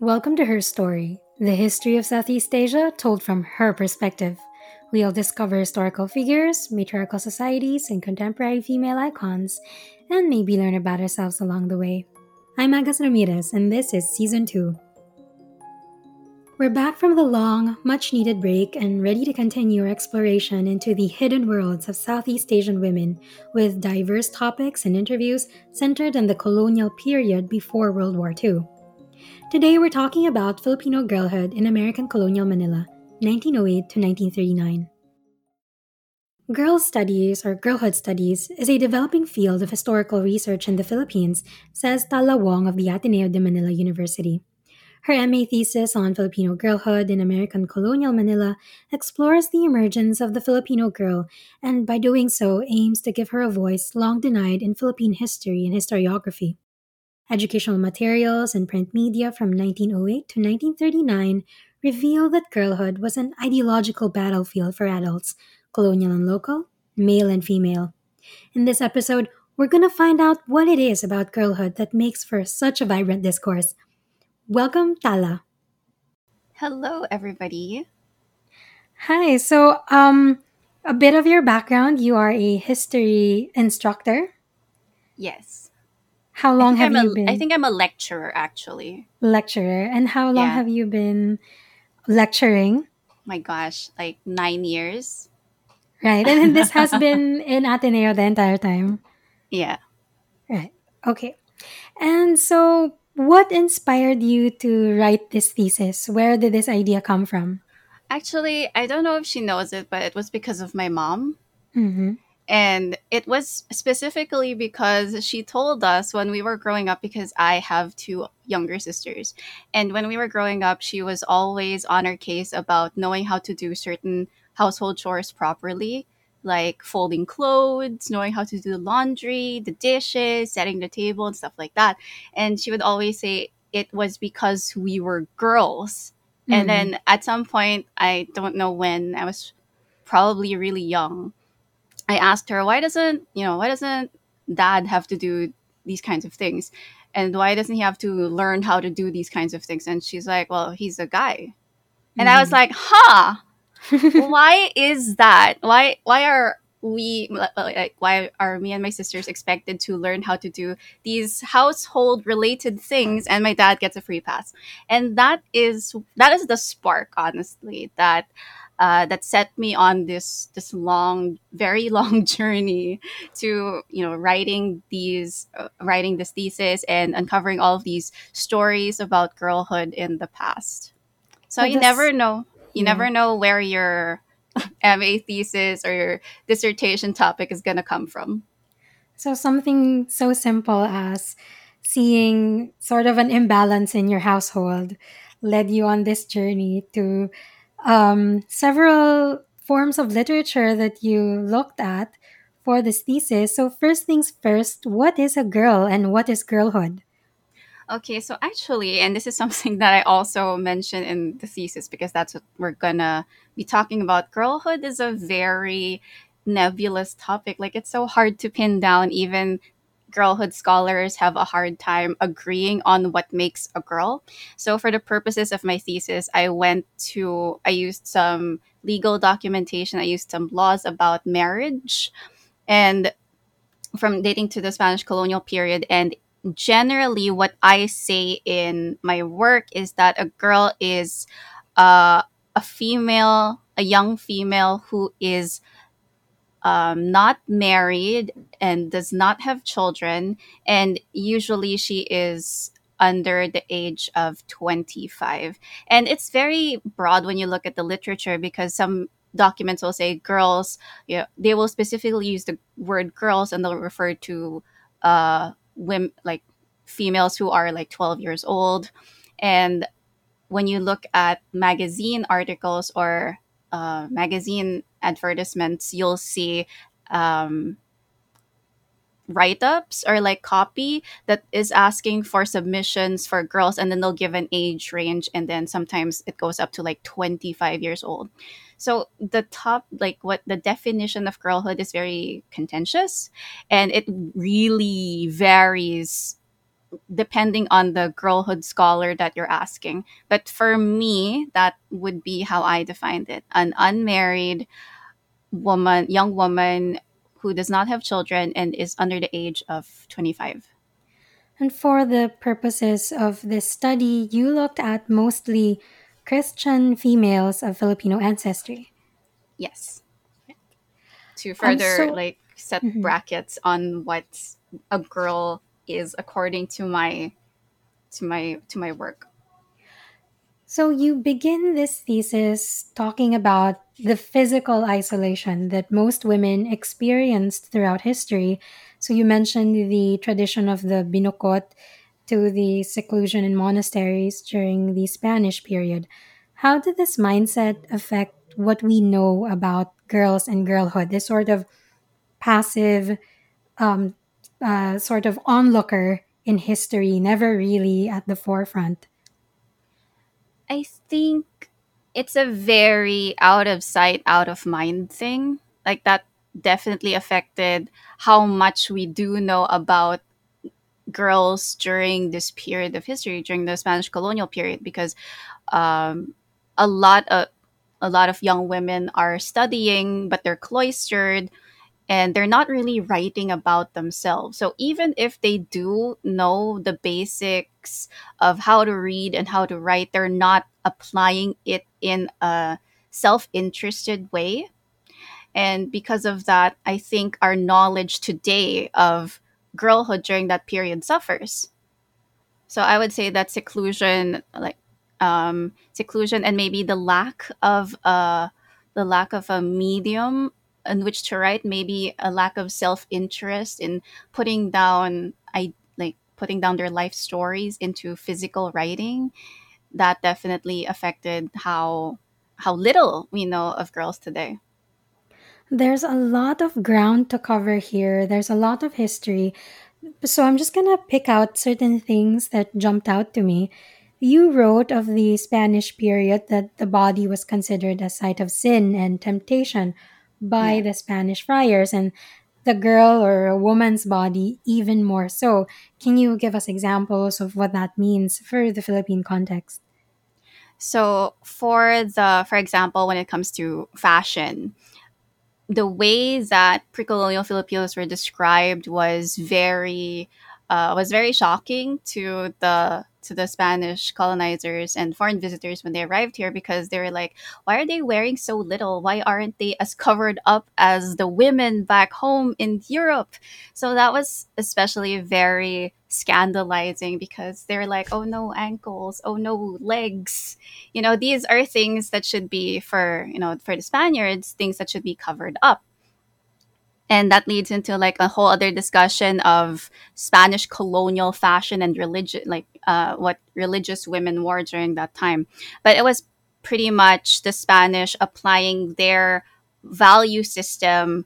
Welcome to Her Story, the history of Southeast Asia told from her perspective. We'll discover historical figures, matriarchal societies, and contemporary female icons, and maybe learn about ourselves along the way. I'm Agus Ramirez, and this is Season 2. We're back from the long, much needed break and ready to continue our exploration into the hidden worlds of Southeast Asian women with diverse topics and interviews centered on the colonial period before World War II. Today we're talking about Filipino girlhood in American colonial Manila, 1908 to 1939. Girls' studies or girlhood studies is a developing field of historical research in the Philippines, says Tala Wong of the Ateneo de Manila University. Her MA thesis on Filipino girlhood in American colonial Manila explores the emergence of the Filipino girl and, by doing so, aims to give her a voice long denied in Philippine history and historiography. Educational materials and print media from 1908 to 1939 reveal that girlhood was an ideological battlefield for adults, colonial and local, male and female. In this episode, we're going to find out what it is about girlhood that makes for such a vibrant discourse. Welcome, Tala. Hello, everybody. Hi. So, um, a bit of your background. You are a history instructor. Yes. How long have I'm you a, been I think I'm a lecturer, actually. lecturer, and how long Yeah. have you been lecturing? My gosh, like nine years. Right, and this has been in Ateneo the entire time. Yeah. Right. Okay. And so, what inspired you to write this thesis? Where did this idea come from? Actually, I don't know if she knows it, but it was because of my mom. Mm-hmm. And it was specifically because she told us when we were growing up, because I have two younger sisters. And when we were growing up, she was always on her case about knowing how to do certain household chores properly, like folding clothes, knowing how to do the laundry, the dishes, setting the table, and stuff like that. And she would always say it was because we were girls. And Mhm. then at some point, I don't know when, I was probably really young. I asked her, why doesn't, you know, why doesn't dad have to do these kinds of things? And why doesn't he have to learn how to do these kinds of things? And she's like, well, he's a guy. And I was mm-hmm. like, huh, why is that? Why, why are we, like, why are me and my sisters expected to learn how to do these household related things and my dad gets a free pass? And that is, that is the spark, honestly, that uh, that set me on this this long, very long journey to you know writing these uh, writing this thesis and uncovering all of these stories about girlhood in the past. So But you never know. You yeah. never know where your MA thesis or your dissertation topic is going to come from. So, something so simple as seeing sort of an imbalance in your household led you on this journey to um, several forms of literature that you looked at for this thesis. So, first things first, what is a girl and what is girlhood? Okay, so actually, and this is something that I also mentioned in the thesis because that's what we're gonna be talking about. Girlhood is a very nebulous topic. Like, it's so hard to pin down. Even girlhood scholars have a hard time agreeing on what makes a girl. So, for the purposes of my thesis, I went to, I used some legal documentation, I used some laws about marriage and from dating to the Spanish colonial period. And generally, what I say in my work is that a girl is uh, a female, a young female who is um, not married and does not have children, and usually she is under the age of 25. And it's very broad when you look at the literature because some documents will say girls, you know, they will specifically use the word girls and they'll refer to uh, women, like females who are like 12 years old. And when you look at magazine articles or uh, magazine advertisements, you'll see um, write ups or like copy that is asking for submissions for girls, and then they'll give an age range, and then sometimes it goes up to like 25 years old. So the top, like what the definition of girlhood is very contentious, and it really varies depending on the girlhood scholar that you're asking. But for me, that would be how I defined it an unmarried woman, young woman who does not have children and is under the age of 25. And for the purposes of this study, you looked at mostly Christian females of Filipino ancestry. Yes. To further so, like set Mhm. brackets on what a girl is according to my to my to my work. So you begin this thesis talking about the physical isolation that most women experienced throughout history. So you mentioned the tradition of the binukot to the seclusion in monasteries during the Spanish period. How did this mindset affect what we know about girls and girlhood? This sort of passive, um, uh, sort of onlooker in history, never really at the forefront. I think it's a very out of sight, out of mind thing. Like that definitely affected how much we do know about girls during this period of history, during the Spanish colonial period, because um, a lot of a lot of young women are studying, but they're cloistered and they're not really writing about themselves. So even if they do know the basics of how to read and how to write, they're not applying it in a self interested way. And because of that, I think our knowledge today of girlhood during that period suffers. So I would say that seclusion, like um, seclusion, and maybe the lack of uh, the lack of a medium in which to write, maybe a lack of self interest in putting down, I like putting down their life stories into physical writing. That definitely affected how how little we know of girls today. There's a lot of ground to cover here. There's a lot of history. So I'm just going to pick out certain things that jumped out to me. You wrote of the Spanish period that the body was considered a site of sin and temptation by Yeah. the Spanish friars, and the girl or a woman's body even more so. Can you give us examples of what that means for the Philippine context? So for the for example, when it comes to fashion, the way that pre-colonial Filipinos were described was very uh, was very shocking to the to the Spanish colonizers and foreign visitors when they arrived here because they were like, why are they wearing so little? Why aren't they as covered up as the women back home in Europe? So that was especially very scandalizing because they're like, oh no, ankles, oh no, legs. You know, these are things that should be for, you know, for the Spaniards, things that should be covered up and that leads into like a whole other discussion of Spanish colonial fashion and religion, like uh, what religious women wore during that time. But it was pretty much the Spanish applying their value system,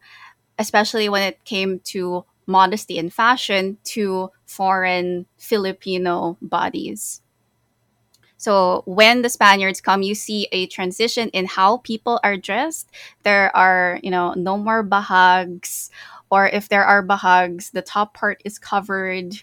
especially when it came to modesty and fashion, to foreign Filipino bodies. So when the Spaniards come, you see a transition in how people are dressed. There are, you know, no more bahags, or if there are bahags, the top part is covered,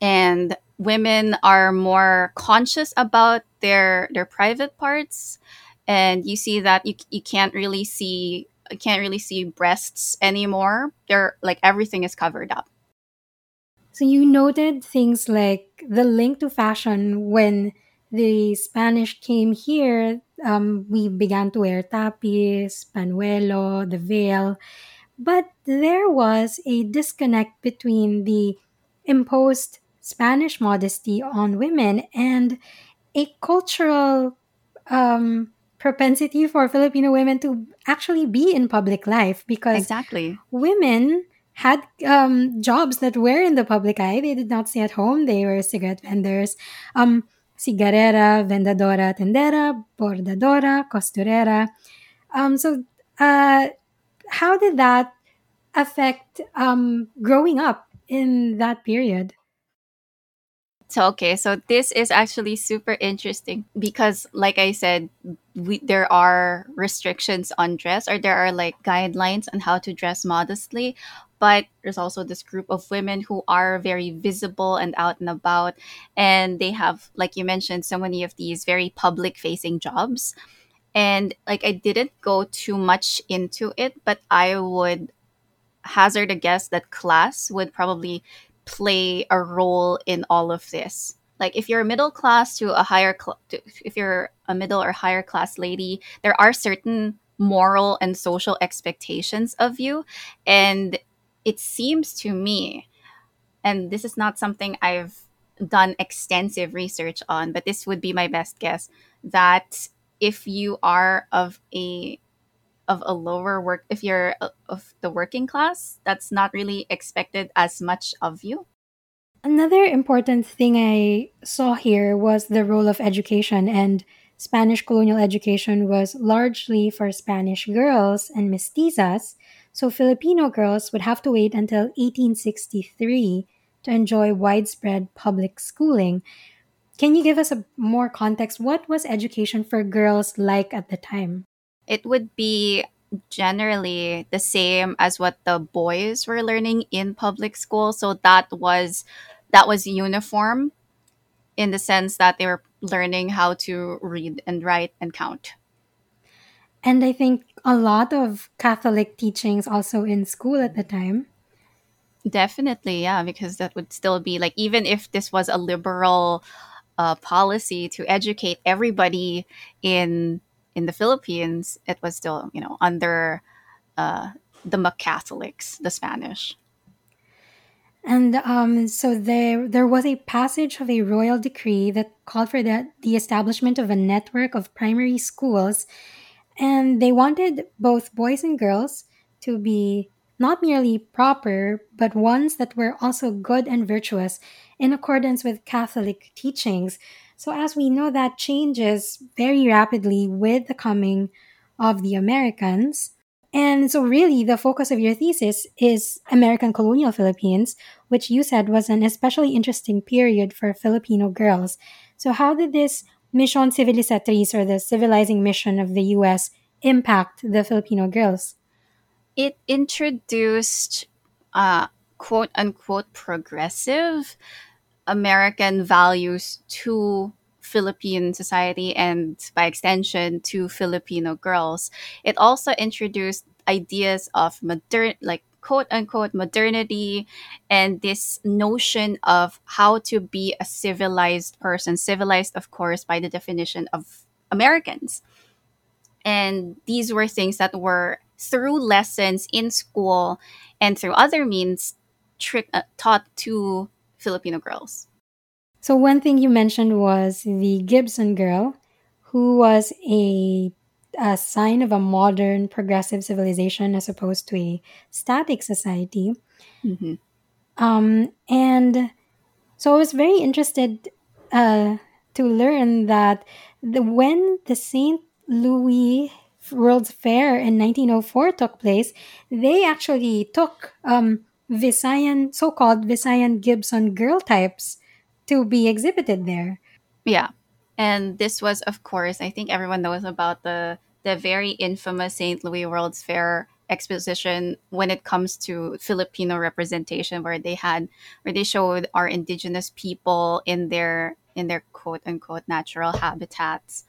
and women are more conscious about their their private parts. And you see that you you can't really see can't really see breasts anymore. They're like everything is covered up. So you noted things like the link to fashion when the Spanish came here. Um, we began to wear tapis, panuelo, the veil, but there was a disconnect between the imposed Spanish modesty on women and a cultural um, propensity for Filipino women to actually be in public life because Exactly. women had um, jobs that were in the public eye. They did not stay at home. They were cigarette vendors, um, cigarrera, vendedora, tendera, bordadora, costurera. Um, so, uh, how did that affect um, growing up in that period? So okay, so this is actually super interesting because like I said, we there are restrictions on dress or there are like guidelines on how to dress modestly, but there's also this group of women who are very visible and out and about and they have like you mentioned so many of these very public facing jobs. And like i didn't go too much into it but i would hazard a guess that class would probably play a role in all of this. Like if you're a middle class to a higher cl- to, if you're a middle or higher class lady there are certain moral and social expectations of you and it seems to me and this is not something i've done extensive research on but this would be my best guess that if you are of a of a lower work if you're of the working class that's not really expected as much of you? Another important thing I saw here was the role of education, and Spanish colonial education was largely for Spanish girls and mestizas, so Filipino girls would have to wait until 1863 to enjoy widespread public schooling. Can you give us a more context? What was education for girls like at the time? it would be generally the same as what the boys were learning in public school so that was that was uniform in the sense that they were learning how to read and write and count And I think a lot of Catholic teachings also in school at the time. definitely yeah because that would still be like even if this was a liberal uh, policy to educate everybody in in the philippines it was still you know under uh, the Catholics, the Spanish. And um, so there, there was a passage of a royal decree that called for the, the establishment of a network of primary schools, and they wanted both boys and girls to be not merely proper, but ones that were also good and virtuous in accordance with Catholic teachings. So, as we know, that changes very rapidly with the coming of the Americans. And so, really, the focus of your thesis is American colonial Philippines, which you said was an especially interesting period for Filipino girls. So, how did this Mission Civilizatriz, or the civilizing mission of the US, impact the Filipino girls? It introduced uh, quote unquote progressive American values to Philippine society and by extension to Filipino girls. It also introduced ideas of modern like quote unquote modernity and this notion of how to be a civilized person. Civilized of course by the definition of americans. And these were things that were through lessons in school and through other means trick, uh, taught to filipino girls. So, one thing you mentioned was the Gibson girl, who was a, a sign of a modern progressive civilization as opposed to a static society. Mhm. Um, and so I was very interested uh, to learn that the, when the St. Louis World's Fair in 1904 took place, they actually took um, Visayan, so called Visayan Gibson girl types to be exhibited there. Yeah. And this was, of course, I think everyone knows about the the very infamous St. Louis World's Fair exposition when it comes to Filipino representation where they had where they showed our indigenous people in their in their quote unquote natural habitats.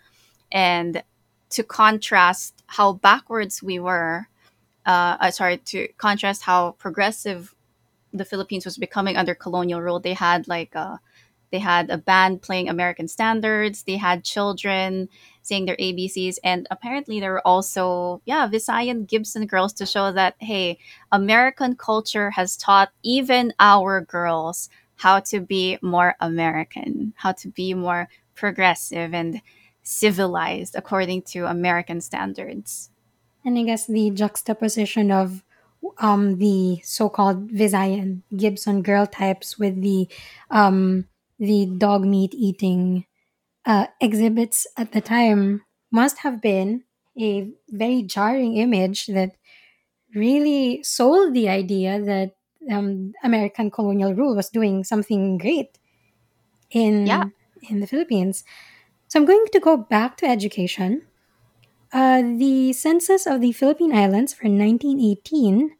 And to contrast how backwards we were, uh, uh, sorry, to contrast how progressive the Philippines was becoming under colonial rule, they had like uh, they had a band playing American standards. They had children saying their ABCs. And apparently, there were also, yeah, Visayan Gibson girls to show that, hey, American culture has taught even our girls how to be more American, how to be more progressive and civilized according to American standards. And I guess the juxtaposition of um, the so-called Visayan Gibson girl types with the um, the dog meat eating uh, exhibits at the time must have been a very jarring image that really sold the idea that um, American colonial rule was doing something great Yeah. in in the Philippines. So I'm going to go back to education. Uh, the census of the Philippine Islands for 1918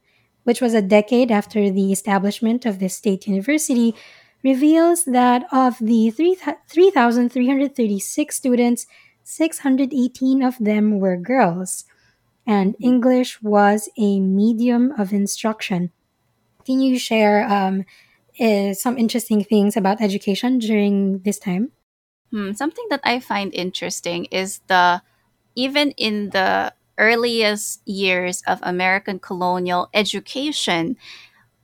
which was a decade after the establishment of the state university, reveals that of the 3,336 students, 618 of them were girls, and English was a medium of instruction. Can you share um, uh, some interesting things about education during this time? Hmm, something that I find interesting is the even in the earliest years of American colonial education,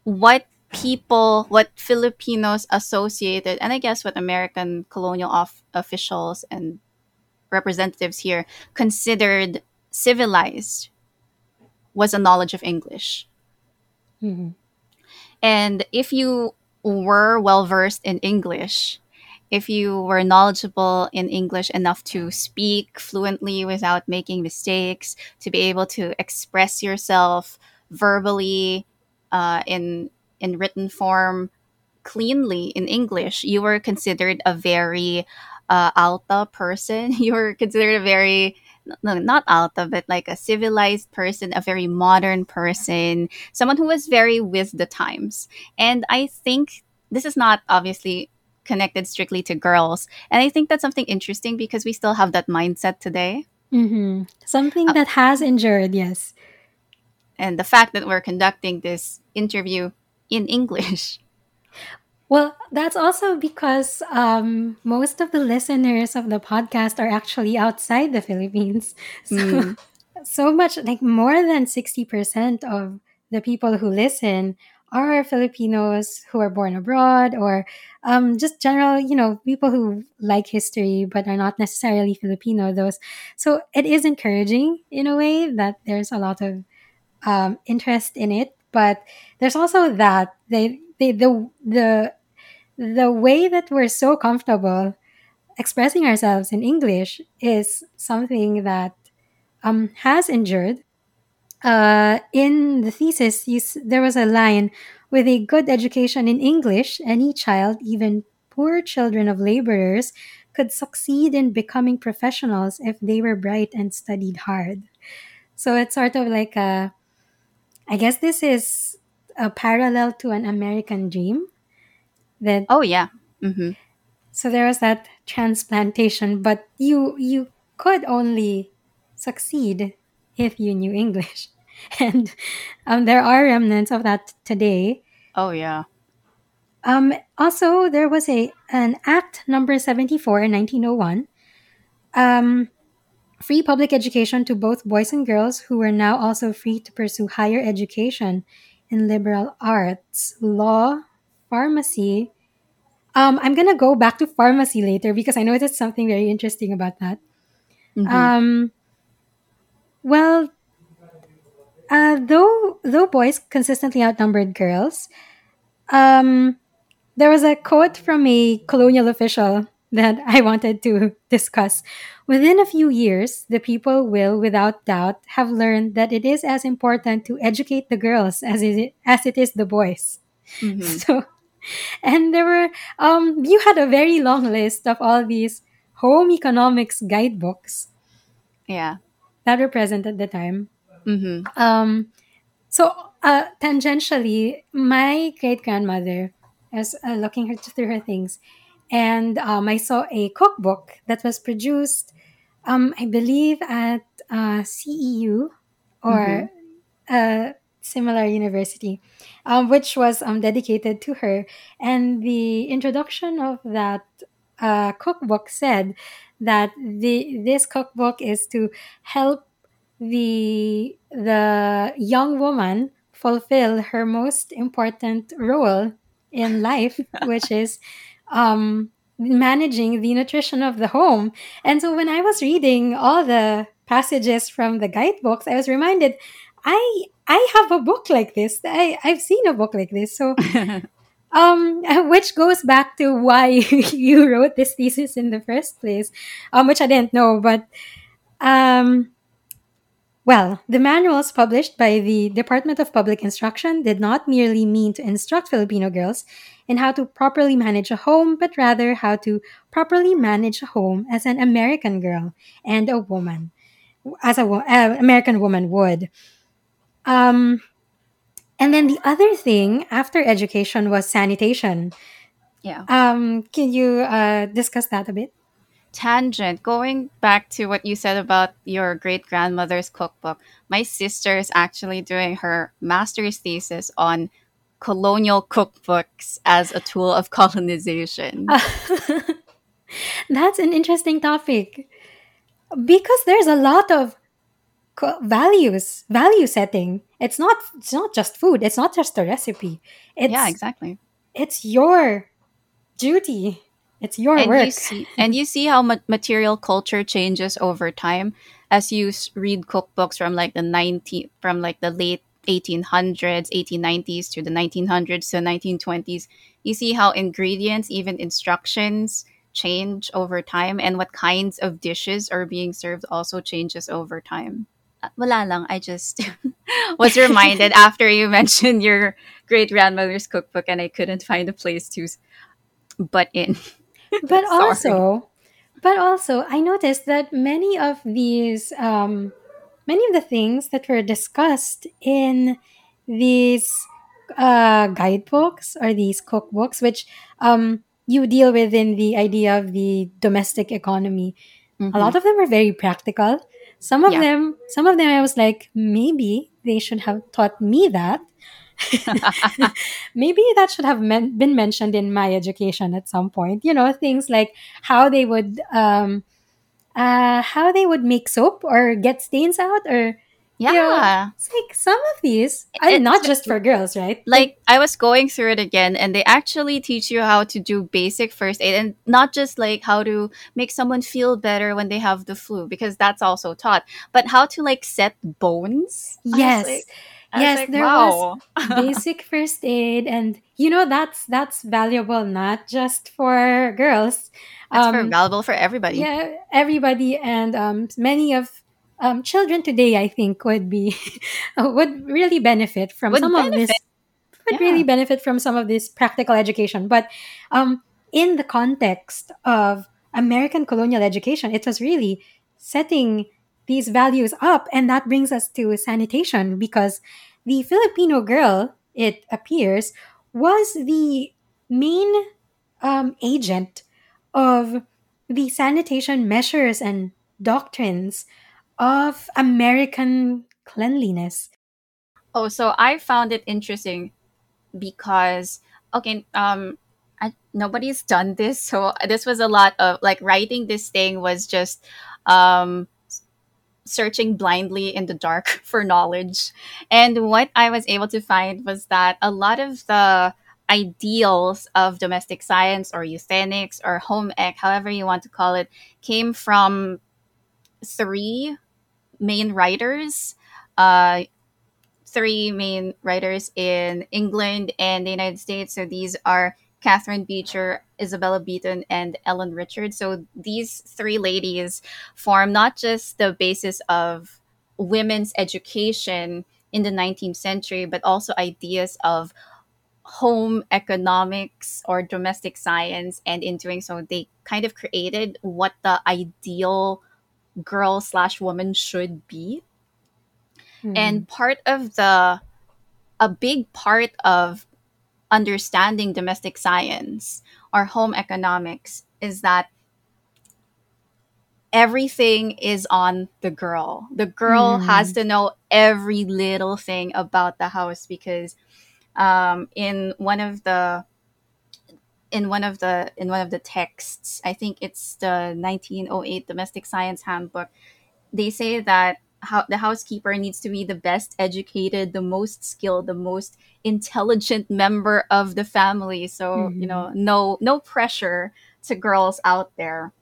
what people, what Filipinos associated, and I guess what American colonial of- officials and representatives here considered civilized was a knowledge of English. Mhm. And if you were well versed in English, if you were knowledgeable in English enough to speak fluently without making mistakes, to be able to express yourself verbally uh, in in written form cleanly in English, you were considered a very uh, alta person. You were considered a very no, not alta, but like a civilized person, a very modern person, someone who was very with the times. And I think this is not obviously connected strictly to girls. And I think that's something interesting because we still have that mindset today. Mhm. Something Uh, that has endured, yes. and the fact that we're conducting this interview in English. Well, that's also because um, most of the listeners of the podcast are actually outside the Philippines. So, Mm, so much, like more than 60% of the people who listen are Filipinos who are born abroad or um, just general, you know, people who like history but are not necessarily Filipino. Those, so it is encouraging in a way that there's a lot of um, interest in it, but there's also that they, they the the the way that we're so comfortable expressing ourselves in English is something that um, has endured. Uh, in the thesis, you, there was a line with a good education in English, any child, even poor children of laborers, could succeed in becoming professionals if they were bright and studied hard. So it's sort of like a, I guess this is a parallel to an American dream that oh yeah. hmm so there was that transplantation but you you could only succeed if you knew english and um, there are remnants of that today Oh yeah. um, also there was a an act number 74 in 1901 um, free public education to both boys and girls who were now also free to pursue higher education in liberal arts law pharmacy. Um, i'm gonna go back to pharmacy later because i noticed something very interesting about that. Hmm Um, well, uh, though though boys consistently outnumbered girls, um, there was a quote from a colonial official that I wanted to discuss. Within a few years, the people will, without doubt, have learned that it is as important to educate the girls as it as it is the boys. hmm So, and there were um, you had a very long list of all these home economics guidebooks Yeah. that were present at the time. hmm Um, so, uh, tangentially, my great grandmother, I was uh, looking her through her things, and um, I saw a cookbook that was produced, um, I believe, at uh, CEU or a similar university, um, which was um, dedicated to her. And the introduction of that uh, cookbook said that the this cookbook is to help the the young woman fulfill her most important role in life, which is um, managing the nutrition of the home. And so when I was reading all the passages from the guidebooks, I was reminded, I I have a book like this. I I've seen a book like this. So um, which goes back to why you wrote this thesis in the first place, um, which I didn't know, but um well, the manuals published by the Department of Public Instruction did not merely mean to instruct Filipino girls in how to properly manage a home, but rather how to properly manage a home as an American girl and a woman, as a wo- uh, American woman would. Um, And then the other thing after education was sanitation. Yeah. Um, can you uh, discuss that a bit? Tangent. Going back to what you said about your great grandmother's cookbook, my sister is actually doing her master's thesis on colonial cookbooks as a tool of colonization. That's an interesting topic because there's a lot of co- values, value setting. It's not it's not just food. It's not just a recipe. yeah, exactly. it's your duty. It's your and you work. see and you see how ma- material culture changes over time as you read cookbooks from like the 19 from like the late 1800s 1890s to the 1900s to 1920s you see how ingredients even instructions change over time and what kinds of dishes are being served also changes over time. Uh, wala lang i just was reminded after you mentioned your great grandmother's cookbook and i couldn't find a place to butt in. But also, but also, I noticed that many of these, um, many of the things that were discussed in these uh, guidebooks or these cookbooks, which um, you deal with in the idea of the domestic economy, a hmm lot of them are very practical. Some of yeah them, some of them, I was like, maybe they should have taught me that. maybe that should have men- been mentioned in my education at some point. You know, things like how they would, um, uh, how they would make soap or get stains out, or you know, yeah it's like some of these, and it's not just for girls, right? Like, I was going through it again and they actually teach you how to do basic first aid and not just like how to make someone feel better when they have the flu because that's also taught, but how to like set bones. Yes, like I yes, like, there was basic first aid and you know that's that's valuable not just for girls. That's for um valuable for everybody. yeah everybody and um many of um children today i think would be would really benefit from Would some of this would really benefit from some of this practical education. But um in the context of american colonial education it was really setting these values up and that brings us to sanitation because the filipino girl it appears was the main um, agent of the sanitation measures and doctrines of american cleanliness. Oh, so I found it interesting because okay, um I, nobody's done this, so this was a lot of like writing this thing was just um searching blindly in the dark for knowledge. And what I was able to find was that a lot of the ideals of domestic science or euthenics or home ec, however you want to call it, came from three main writers. Uh, three main writers in England and the United States. So these are Catherine Beecher, Isabella Beeton, and Ellen Richards. So these three ladies form not just the basis of women's education in the 19th century, but also ideas of home economics or domestic science. And in doing so, they kind of created what the ideal girl slash woman should be Hmm. and part of the a big part of understanding domestic science or home economics is that everything is on the girl the girl has Hmm. to know every little thing about the house because um, in one of the in one of the in one of the texts i think it's the 1908 domestic science handbook they say that how the housekeeper needs to be the best educated, the most skilled, the most intelligent member of the family. So, you Mhm. know, no no pressure to girls out there.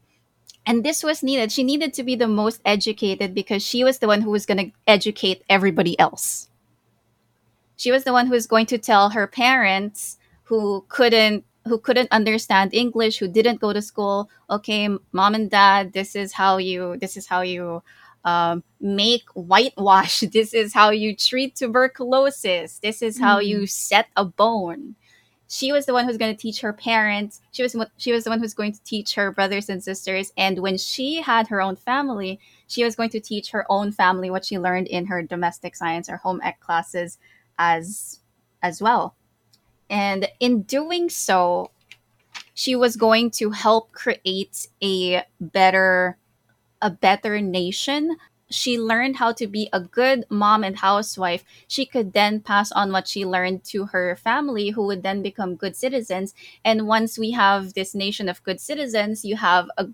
And this was needed. She needed to be the most educated because she was the one who was going to educate everybody else. She was the one who was going to tell her parents who couldn't who couldn't understand English, who didn't go to school, okay, mom and dad, this is how you this is how you um, make whitewash. This is how you treat tuberculosis. This is how Hmm. you set a bone. She was the one who's going to teach her parents. She was she was the one who's going to teach her brothers and sisters. And when she had her own family, she was going to teach her own family what she learned in her domestic science or home ec classes as as well. And in doing so, she was going to help create a better a better nation. She learned how to be a good mom and housewife. She could then pass on what she learned to her family who would then become good citizens. And once we have this nation of good citizens you have a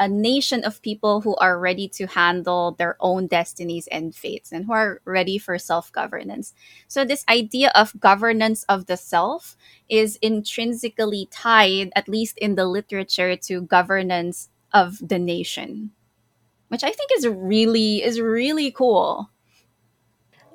a nation of people who are ready to handle their own destinies and fates and who are ready for self governance. So, this idea of governance of the self is intrinsically tied, at least in the literature, to governance of the nation, which I think is really is really cool.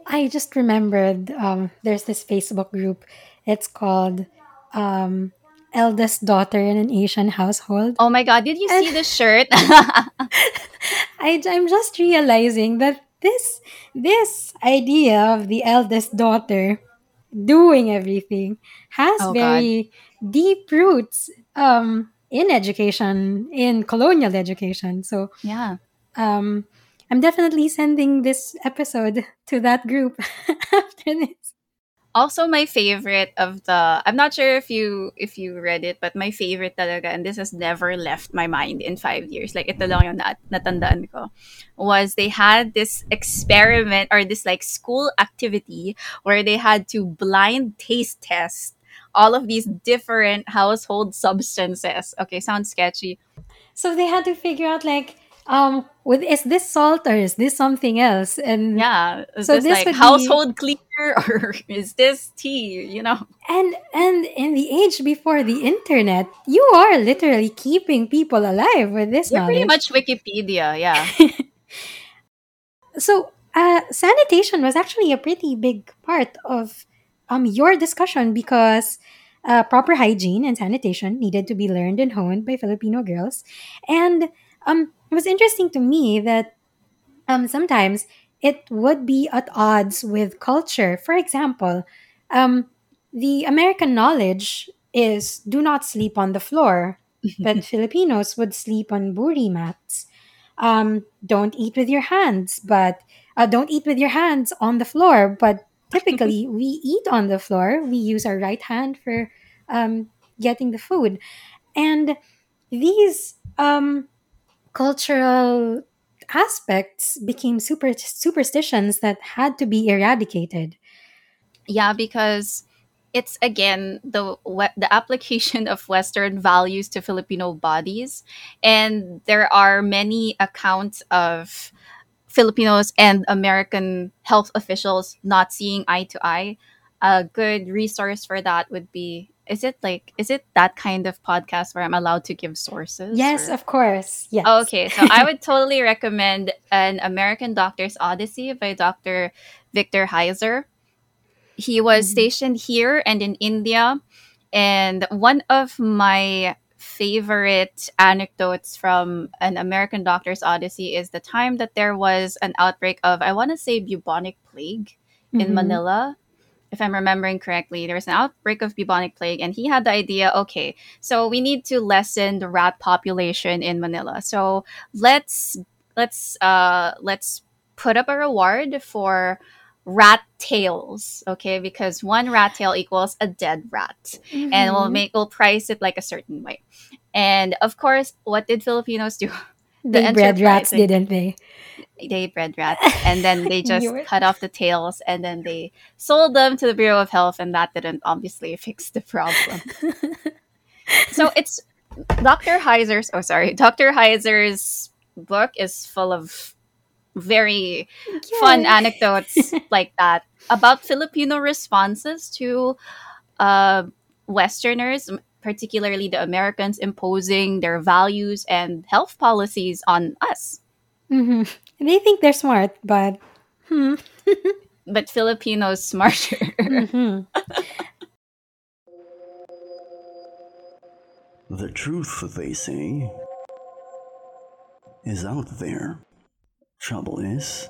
I just remembered um, there's this Facebook group. It's called um, Eldest Daughter in an Asian Household. Oh my god, did you see the shirt? I, I'm just realizing that this this idea of the eldest daughter doing everything has Oh, God. very deep roots um, in education, in colonial education. So yeah. Um, I'm definitely sending this episode to that group after this. also my favorite of the I'm not sure if you if you read it but my favorite talaga and this has never left my mind in five years like ito lang yung nat- natandaan ko was they had this experiment or this like school activity where they had to blind taste test all of these different household substances okay sounds sketchy So they had to figure out like, um, with is this salt or is this something else? And yeah is So this, this like would be- household cleaner or is this tea you know And and in the age before the internet, you are literally keeping people alive with this you're pretty much wikipedia yeah so uh, sanitation was actually a pretty big part of um, your discussion because uh, proper hygiene and sanitation needed to be learned and honed by Filipino girls. And um, it was interesting to me that um, sometimes it would be at odds with culture. For example, um, the American knowledge is do not sleep on the floor, but Filipinos would sleep on buri mats. Um, don't eat with your hands, but uh, don't eat with your hands on the floor. But typically, we eat on the floor. We use our right hand for um, getting the food, and these um, cultural aspects became super superstitions that had to be eradicated. Yeah, because it's again the the application of Western values to Filipino bodies, and there are many accounts of Filipinos and American health officials not seeing eye to eye. A good resource for that would be is it like is it that kind of podcast where I'm allowed to give sources? Yes, or- of course. Yes. Okay, so I would totally recommend an American Doctor's Odyssey by Dr. Victor Heiser. He was Mhm. stationed here and in India, and one of my favorite anecdotes from an American Doctor's Odyssey is the time that there was an outbreak of I want to say bubonic plague in Mhm. Manila. If I'm remembering correctly, there was an outbreak of bubonic plague, and he had the idea okay, so we need to lessen the rat population in Manila. So let's let's uh let's put up a reward for rat tails, okay? Because one rat tail equals a dead rat and we'll make we'll price it like a certain way. And of course, what did Filipinos do? they the bred rats, didn't they? They bred rats, and then they just cut off the tails, and then they sold them to the Bureau of Health, and that didn't obviously fix the problem. so it's Dr. Heiser's. Oh, sorry, Dr. Heiser's book is full of very fun anecdotes like that about Filipino responses to uh, Westerners, particularly the Americans, imposing their values and health policies on us. Mhm. They think they're smart, but hmm. But Filipinos smarter. Mhm. The truth, they say, is out there. Trouble is,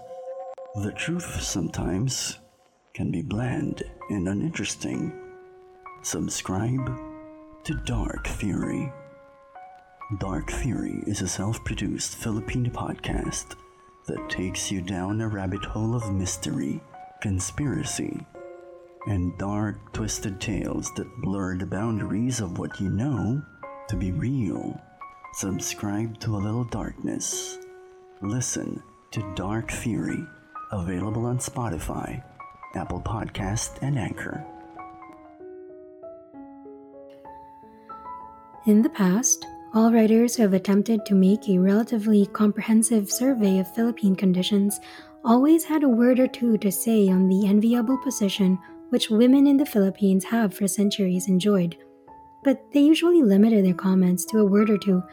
the truth sometimes can be bland and uninteresting. Subscribe to Dark Theory. Dark Theory is a self produced Filipino podcast that takes you down a rabbit hole of mystery, conspiracy, and dark, twisted tales that blur the boundaries of what you know to be real. Subscribe to A Little Darkness. Listen to Dark Fury, available on Spotify, Apple Podcast, and Anchor. In the past, all writers who have attempted to make a relatively comprehensive survey of Philippine conditions always had a word or two to say on the enviable position which women in the Philippines have for centuries enjoyed. But they usually limited their comments to a word or two.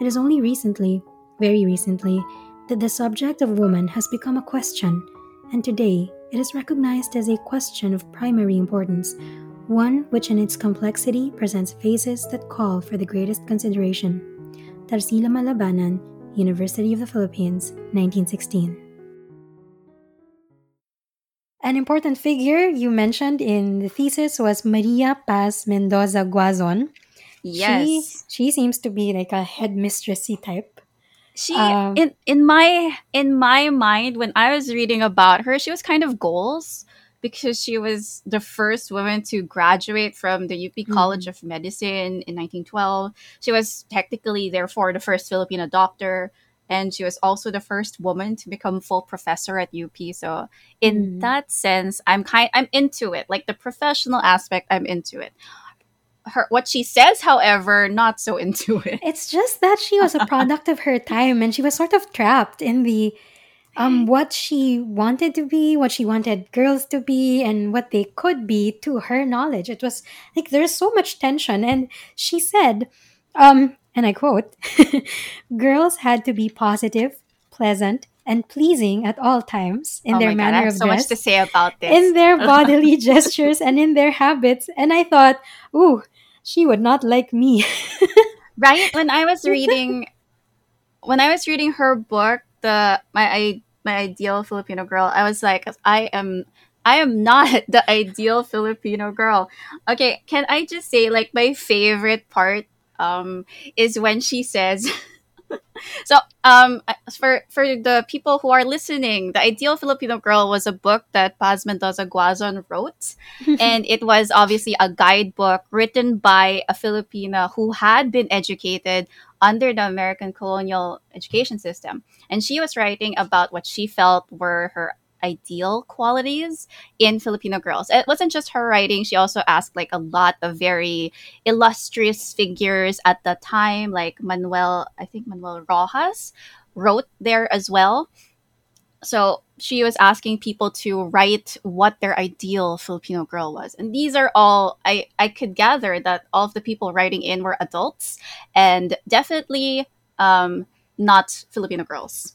It is only recently, very recently, that the subject of woman has become a question, and today it is recognized as a question of primary importance, one which in its complexity presents phases that call for the greatest consideration. Tarsila Malabanan, University of the Philippines, 1916. An important figure you mentioned in the thesis was Maria Paz Mendoza Guazon. Yes. She, she seems to be like a headmistressy type. She Um, in in my in my mind when I was reading about her, she was kind of goals because she was the first woman to graduate from the UP College of Medicine in 1912. She was technically therefore the first Filipino doctor and she was also the first woman to become full professor at UP. So in Mhm. that sense, I'm kind I'm into it. Like the professional aspect, I'm into it. Her what she says, however, not so into it. It's just that she was a product of her time and she was sort of trapped in the um what she wanted to be, what she wanted girls to be and what they could be to her knowledge. It was like there's so much tension and she said um and I quote girls had to be positive, pleasant and pleasing at all times in oh their my god, I manner have of so dress much to say about this. in their bodily gestures and in their habits and I thought, "Ooh, she would not like me." right when i was reading when i was reading her book the my I, my ideal filipino girl. I was like i am i am not the ideal filipino girl. Okay can i just say like my favorite part um is when she says so um for for the people who are listening the ideal filipino girl was a book that paz mendoza guazon wrote. And it was obviously a guidebook written by a Filipina who had been educated under the American colonial education system. And she was writing about what she felt were her ideal qualities in Filipino girls. It wasn't just her writing, she also asked like a lot of very illustrious figures at the time, like Manuel, I think Manuel Roxas wrote there as well. So she was asking people to write what their ideal Filipino girl was. And these are all I, I could gather that all of the people writing in were adults and definitely um, not Filipino girls.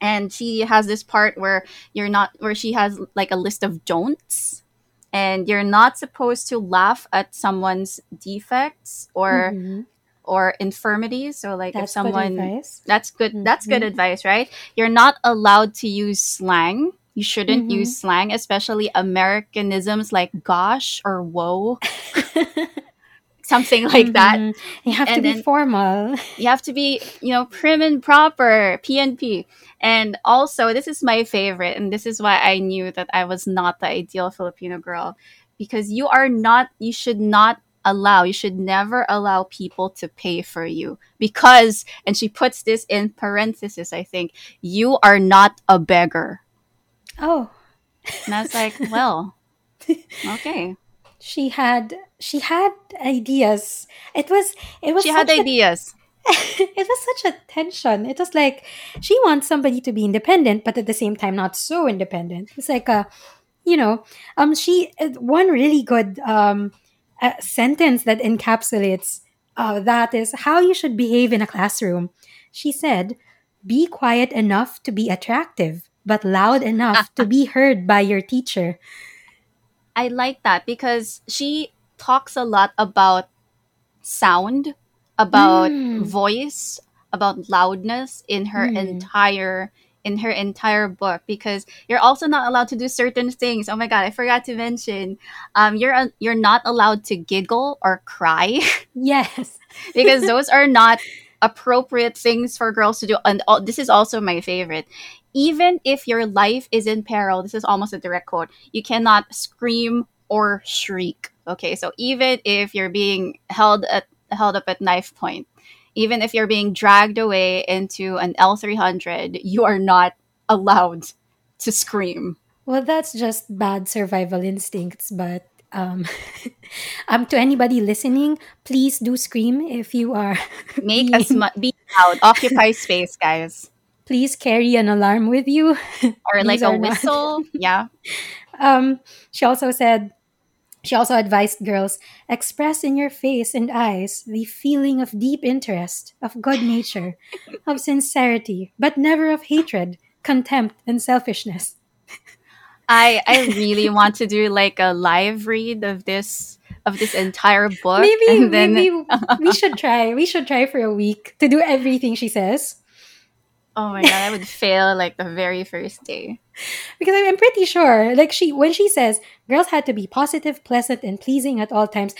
And she has this part where you're not where she has like a list of don'ts and you're not supposed to laugh at someone's defects or Mhm. Or infirmities. So like That's if someone good advice. that's good. That's good advice, right? You're not allowed to use slang. You shouldn't Mhm. use slang, especially Americanisms like "gosh" or "whoa," something like that. Mhm. You have to And be then- formal. You have to be, you know, prim and proper, PNP. And also, this is my favorite, and this is why I knew that I was not the ideal Filipino girl, because you are not. You should not allow. You should never allow people to pay for you because, and she puts this in parenthesis. I think you are not a beggar. Oh, And I was like, well, okay. she had she had ideas. It was it was She had a- ideas. it was such a tension. It was like she wants somebody to be independent, but at the same time not so independent. It's like a, you know, um, she uh, one really good um uh, sentence that encapsulates uh, that is how you should behave in a classroom. She said, "Be quiet enough to be attractive, but loud enough to be heard by your teacher." I like that because she talks a lot about sound, about Mm. voice, about loudness in her Mm. entire in her entire book because you're also not allowed to do certain things. Oh my god, I forgot to mention. Um you're you're not allowed to giggle or cry Yes. because those are not appropriate things for girls to do and all, this is also my favorite even if your life is in peril this is almost a direct quote you cannot scream or shriek. Okay, so even if you're being held at held up at knife point, even if you're being dragged away into an L300, you are not allowed to scream. Well, that's just bad survival instincts, but um, um, to anybody listening, please do scream if you are. Make being- as much be loud, occupy space, guys, Please carry an alarm with you. or like a are not- whistle. yeah, Um, she also said, she also advised girls express in your face and eyes the feeling of deep interest, of good nature, of sincerity, but never of hatred, contempt, and selfishness. I I really want to do like a live read of this of this entire book. maybe and then maybe we should try. We should try for a week to do everything she says. Oh my god, I would fail like the very first day. Because I'm pretty sure, like she when she says girls had to be positive, pleasant, and pleasing at all times.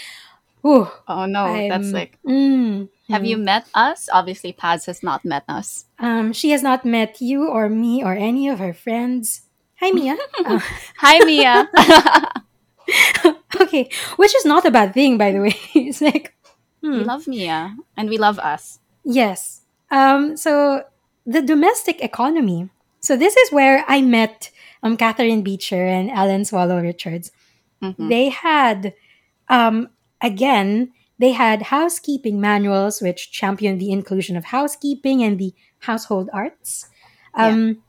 Ooh, Oh no, that's I'm- like. mm, Have you met us? Obviously, Paz has not met us. Um, she has not met you or me or any of her friends. Hi, Mia. Uh, Hi, Mia. okay, which is not a bad thing, by the way. it's like, we hmm. love Mia, and we love us. yes. Um, so the domestic economy. So this is where I met um Catherine Beecher and Ellen Swallow Richards. Mhm. They had, um, again, they had housekeeping manuals which championed the inclusion of housekeeping and the household arts. Um,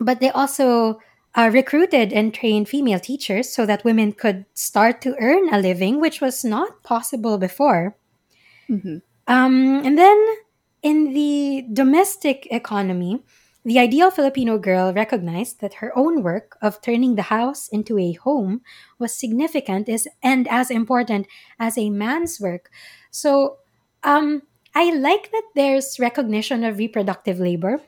But they also uh, recruited and trained female teachers so that women could start to earn a living, which was not possible before. Mhm. Um, and then in the domestic economy, the ideal Filipino girl recognized that her own work of turning the house into a home was significant is, and as important as a man's work. So um, I like that there's recognition of reproductive labor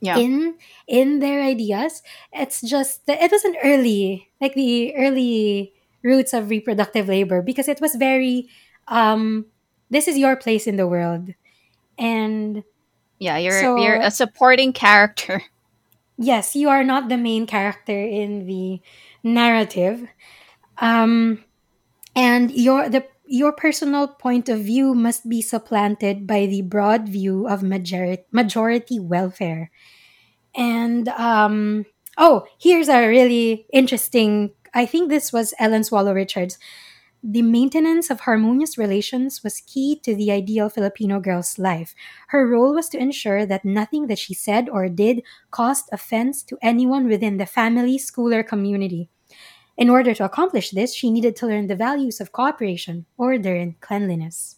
Yeah. in in their ideas. It's just that it was an early, like the early roots of reproductive labor because it was very um this is your place in the world. And Yeah, you're So- you're a supporting character. yes, you are not the main character in the narrative. Um and your the your personal point of view must be supplanted by the broad view of majority majority welfare. And um oh, here's a really interesting I think this was Ellen Swallow Richards. The maintenance of harmonious relations was key to the ideal Filipino girl's life. Her role was to ensure that nothing that she said or did caused offense to anyone within the family, school, or community. In order to accomplish this, she needed to learn the values of cooperation, order, and cleanliness.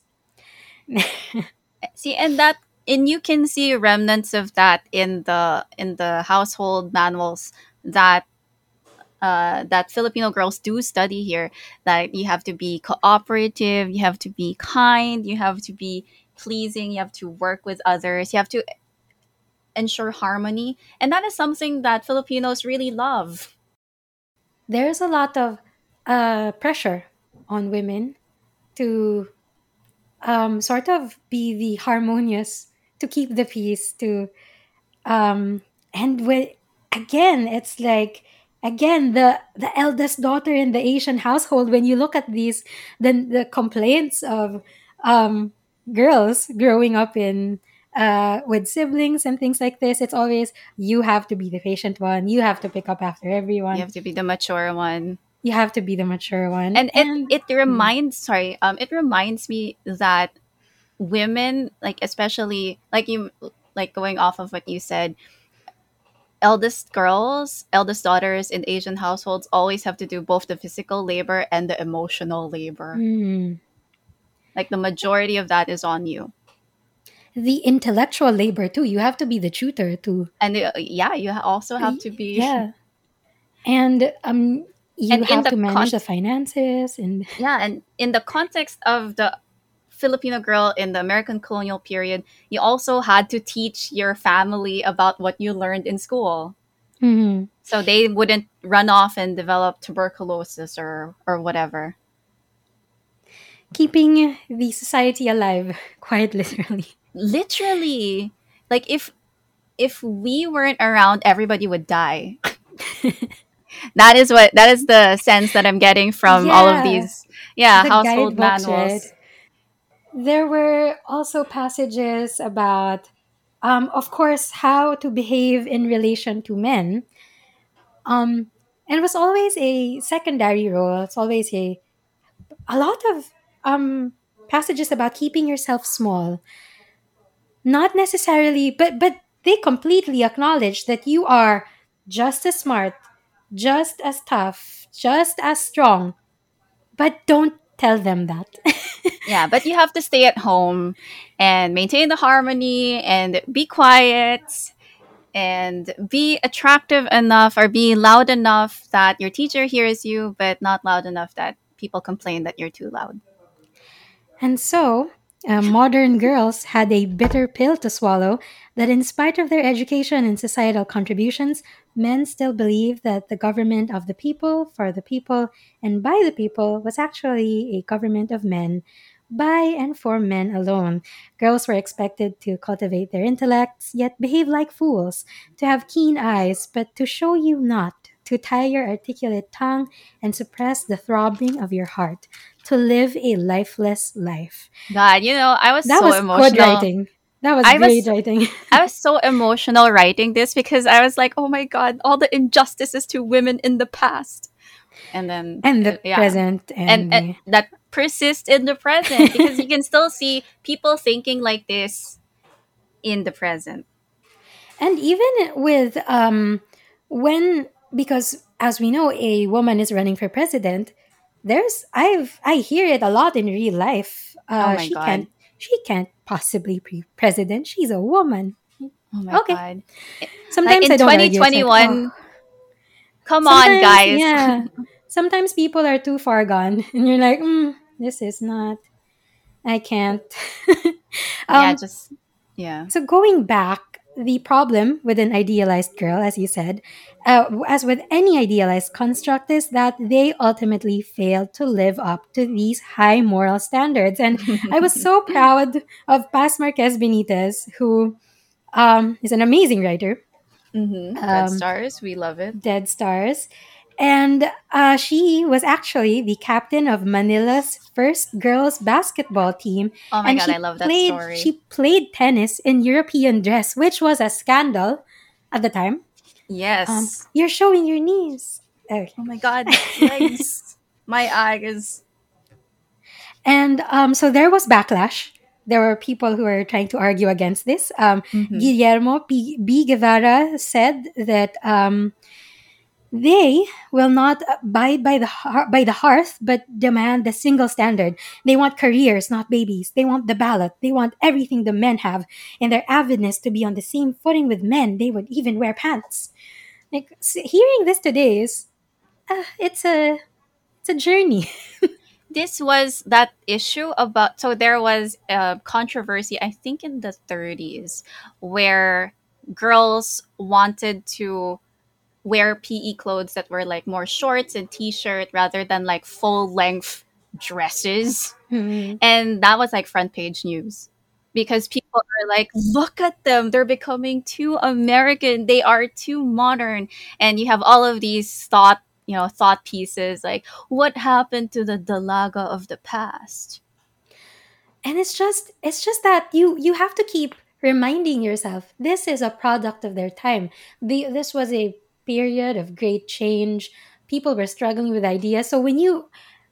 See, and that and you can see remnants of that in the in the household manuals that uh, that Filipino girls do study here. That you have to be cooperative, you have to be kind, you have to be pleasing, you have to work with others, you have to ensure harmony, and that is something that Filipinos really love. There's a lot of uh, pressure on women to um, sort of be the harmonious, to keep the peace, to um, and with again, it's like again the the eldest daughter in the Asian household. When you look at these, then the complaints of um, girls growing up in uh, with siblings and things like this, it's always you have to be the patient one, you have to pick up after everyone, You have to be the mature one. you have to be the mature one, and it, it reminds sorry um it reminds me that women like especially like you like going off of what you said eldest girls eldest daughters in asian households always have to do both the physical labor and the emotional labor Mm. like the majority of that is on you the intellectual labor too. You have to be the tutor too. and uh, yeah you also have to be Yeah, and um, you And have to manage con- the finances and Yeah, and in the context of the Filipino girl in the American colonial period, you also had to teach your family about what you learned in school. Mhm. So they wouldn't run off and develop tuberculosis or or whatever. keeping the society alive, quite literally. Literally, like if if we weren't around, everybody would die. That is what that is the sense that I'm getting from all of these yeah, the household right? There were also passages about, um, of course, how to behave in relation to men. Um, and it was always a secondary role. It's always a a lot of um passages about keeping yourself small not necessarily but but they completely acknowledge that you are just as smart just as tough just as strong but don't tell them that Yeah, but you have to stay at home and maintain the harmony and be quiet and be attractive enough or be loud enough that your teacher hears you, but not loud enough that people complain that you're too loud. And so, uh, modern girls had a bitter pill to swallow that, in spite of their education and societal contributions, men still believed that the government of the people, for the people, and by the people was actually a government of men, by and for men alone. Girls were expected to cultivate their intellects, yet behave like fools, to have keen eyes, but to show you not, to tie your articulate tongue and suppress the throbbing of your heart to live a lifeless life. God, you know, I was That so was good writing. That was I great was writing. I was so emotional writing this because I was like, oh my god, all the injustices to women in the past. And then and the yeah. present And, and and that persists in the present because you can still see people thinking like this in the present. and even with um when because as we know a woman is running for president there's i've i hear it a lot in real life Oh uh my she god. can't she can't possibly be president she's a woman Oh my okay god. Like sometimes in i don't argue it's like 2021, oh come on guys. yeah sometimes people are too far gone and you're like mm, this is not i can't yeah, um just yeah. So going back, the problem with an idealized girl, as you said, uh, as with any idealized construct, is that they ultimately fail to live up to these high moral standards. And I was so proud of Paz Marquez Benitez, who um, is an amazing writer, mm-hmm. Red um, stars, we love it. Dead Stars. And uh, she was actually the captain of Manila's first girls basketball team Oh my and god, I love that played story. she played tennis in European dress, which was a scandal at the time. yes. Um, you're showing your knees. Okay. oh my god, legs. my eyes. And um, so there was backlash. There were people who were trying to argue against this. Um, Mhm. Guillermo P. B. Guevara said that um, they will not abide by the by the hearth, but demand the single standard. They want careers, not babies. They want the ballot. They want everything the men have, and their avidness to be on the same footing with men. They would even wear pants. Like hearing this today is, uh, it's a it's a journey. this was that issue about so there was a controversy i think in the 30s where girls wanted to wear pe clothes that were like more shorts and t-shirt rather than like full length dresses. Hmm. and that was like front page news. Because people are like look at them. They're becoming too american. They are too modern. And you have all of these thought you know thought pieces like what happened to the dalaga of the past? And it's just it's just that you you have to keep reminding yourself this is a product of their time. The, this was a period of great change people were struggling with ideas so when you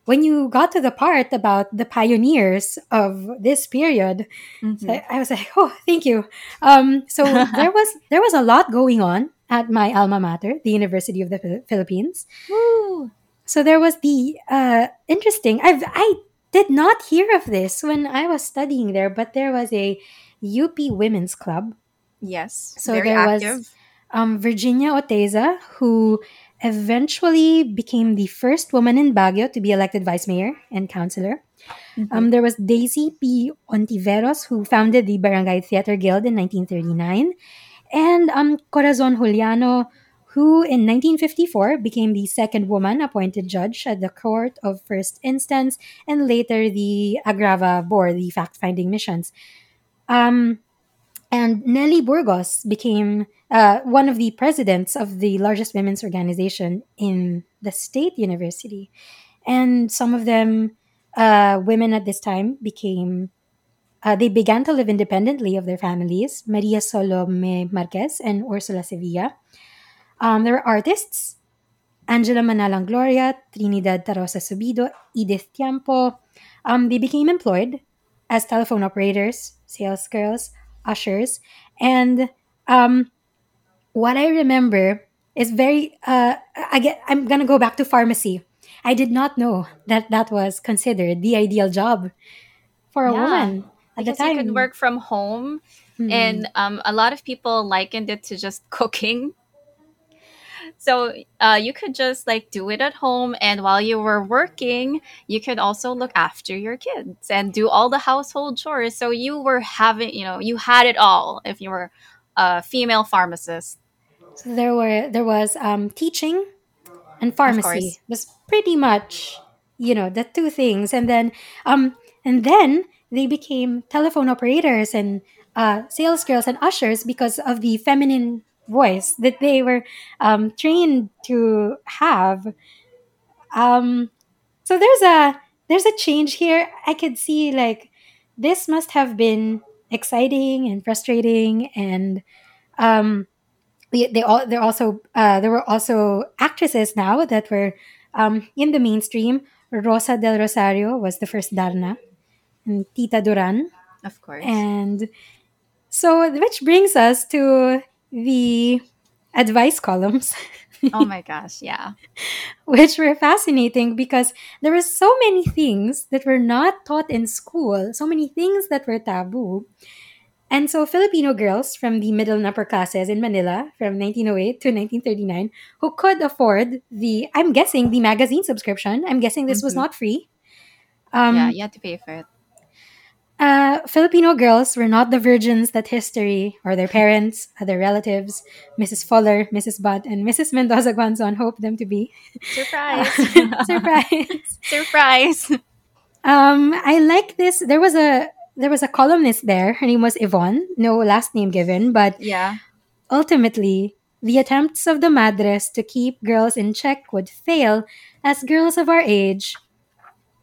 when you got to the part about the pioneers of this period Mhm. I, I was like oh thank you um, so there was there was a lot going on at my alma mater the university of the philippines Woo! so there was the uh, interesting. I've I did not hear of this when I was studying there, but there was a UP Women's Club. yes So very there was active um, Virginia Oteza, who eventually became the first woman in Baguio to be elected vice mayor and councilor. Mhm. Um, there was Daisy P. Ontiveros, who founded the Barangay Theater Guild in 1939, and um, Corazon Juliano, who in 1954 became the second woman appointed judge at the Court of First Instance and later the Agrava Board, the fact finding missions. Um, And Nelly Burgos became uh, one of the presidents of the largest women's organization in the state university. And some of them, uh, women at this time, became uh, they began to live independently of their families. Maria Solome Marquez and Ursula Sevilla. Um, there were artists Angela Manalang Gloria, Trinidad Tarrosa Subido, Edith Tiempo. Um, they became employed as telephone operators, sales girls, ushers, and um, what I remember is very. Uh, I get. I'm gonna go back to pharmacy. I did not know that that was considered the ideal job for a Yeah. woman at the Because you time. could work from home, Mhm. and um, a lot of people likened it to just cooking. So uh, you could just like do it at home, and while you were working, you could also look after your kids and do all the household chores. So you were having, you know, you had it all if you were a female pharmacist. So there were there was um, teaching and pharmacy was pretty much you know the two things, and then um and then they became telephone operators and uh, sales girls and ushers because of the feminine voice that they were um, trained to have. Um, so there's a there's a change here. I could see like this must have been exciting and frustrating and um, they, they all they're also uh, there were also actresses now that were um, in the mainstream. Rosa del Rosario was the first Darna, and Tita Duran, Of course. and so which brings us to the advice columns, oh my gosh, yeah. which were fascinating because there were so many things that were not taught in school, so many things that were taboo. And so Filipino girls from the middle and upper classes in Manila from 1908 to 1939 who could afford the I'm guessing the magazine subscription. I'm guessing this was Mhm. not free. Um, yeah, you had to pay for it. Uh, Filipino girls were not the virgins that history or their parents, other relatives, Mrs. Fuller, Mrs. Butt, and Mrs. Mendoza Guazon hoped them to be. Surprise. Surprise. Surprise. Um, I like this. There was a there was a columnist there. Her name was Yvonne. No last name given, but Yeah. ultimately, the attempts of the madres to keep girls in check would fail, as girls of our age,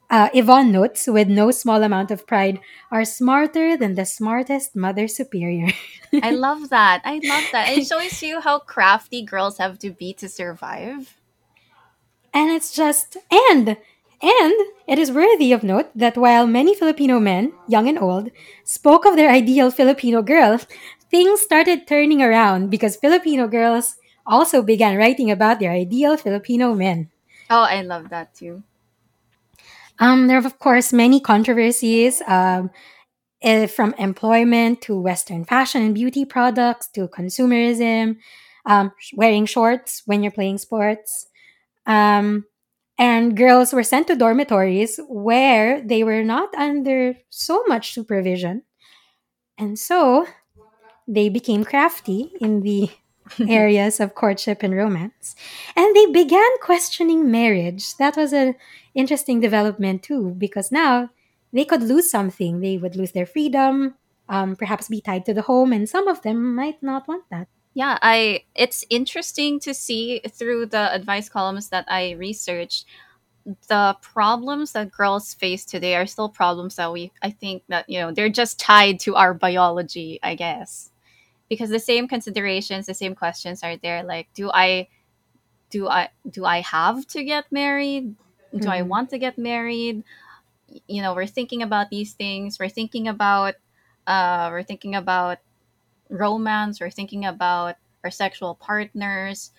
uh, Yvonne notes with no small amount of pride, are smarter than the smartest mother superior. I love that. I love that. It shows you how crafty girls have to be to survive. And it's just and and it is worthy of note that while many Filipino men, young and old, spoke of their ideal Filipino girl, things started turning around because Filipino girls also began writing about their ideal Filipino men. Oh, I love that too. Um, there are of course many controversies, um, eh, from employment to Western fashion and beauty products to consumerism, um, wearing shorts when you're playing sports. Um, and girls were sent to dormitories where they were not under so much supervision. And so they became crafty in the areas of courtship and romance. And they began questioning marriage. That was an interesting development too, because now they could lose something. They would lose their freedom, um, perhaps be tied to the home, and some of them might not want that. Yeah, I it's interesting to see through the advice columns that I researched the problems that girls face today are still problems that we I think that you know they're just tied to our biology, I guess. Because the same considerations, the same questions are there like do I do I do I have to get married? Do I Mhm. want to get married? You know, we're thinking about these things. We're thinking about uh we're thinking about romance, we're thinking about our sexual partners.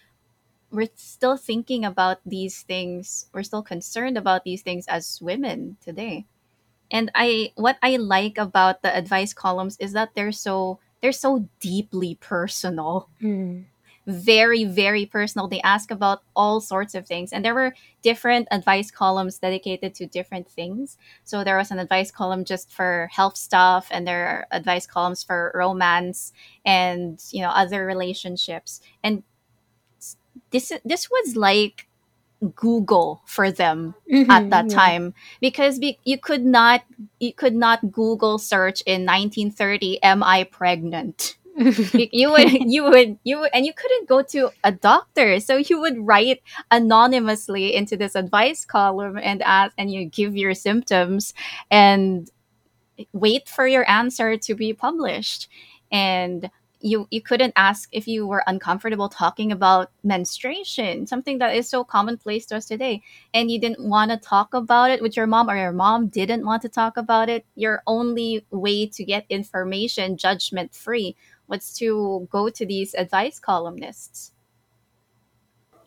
We're still thinking about these things. We're still concerned about these things as women today. And I what I like about the advice columns is that they're so they're so deeply personal Mm. Very very personal. They ask about all sorts of things. And there were different advice columns dedicated to different things. So there was an advice column just for health stuff and there are advice columns for romance and you know other relationships. And this this was like Google for them Mhm, at that yeah. time. Because be, you could not you could not Google search in 1930 am I pregnant you would you would you would and you couldn't go to a doctor. So you would write anonymously into this advice column and ask and you give your symptoms and wait for your answer to be published. And you you couldn't ask if you were uncomfortable talking about menstruation something that is so commonplace to us today. And you didn't want to talk about it with your mom or your mom didn't want to talk about it. Your only way to get information judgment free was to go to these advice columnists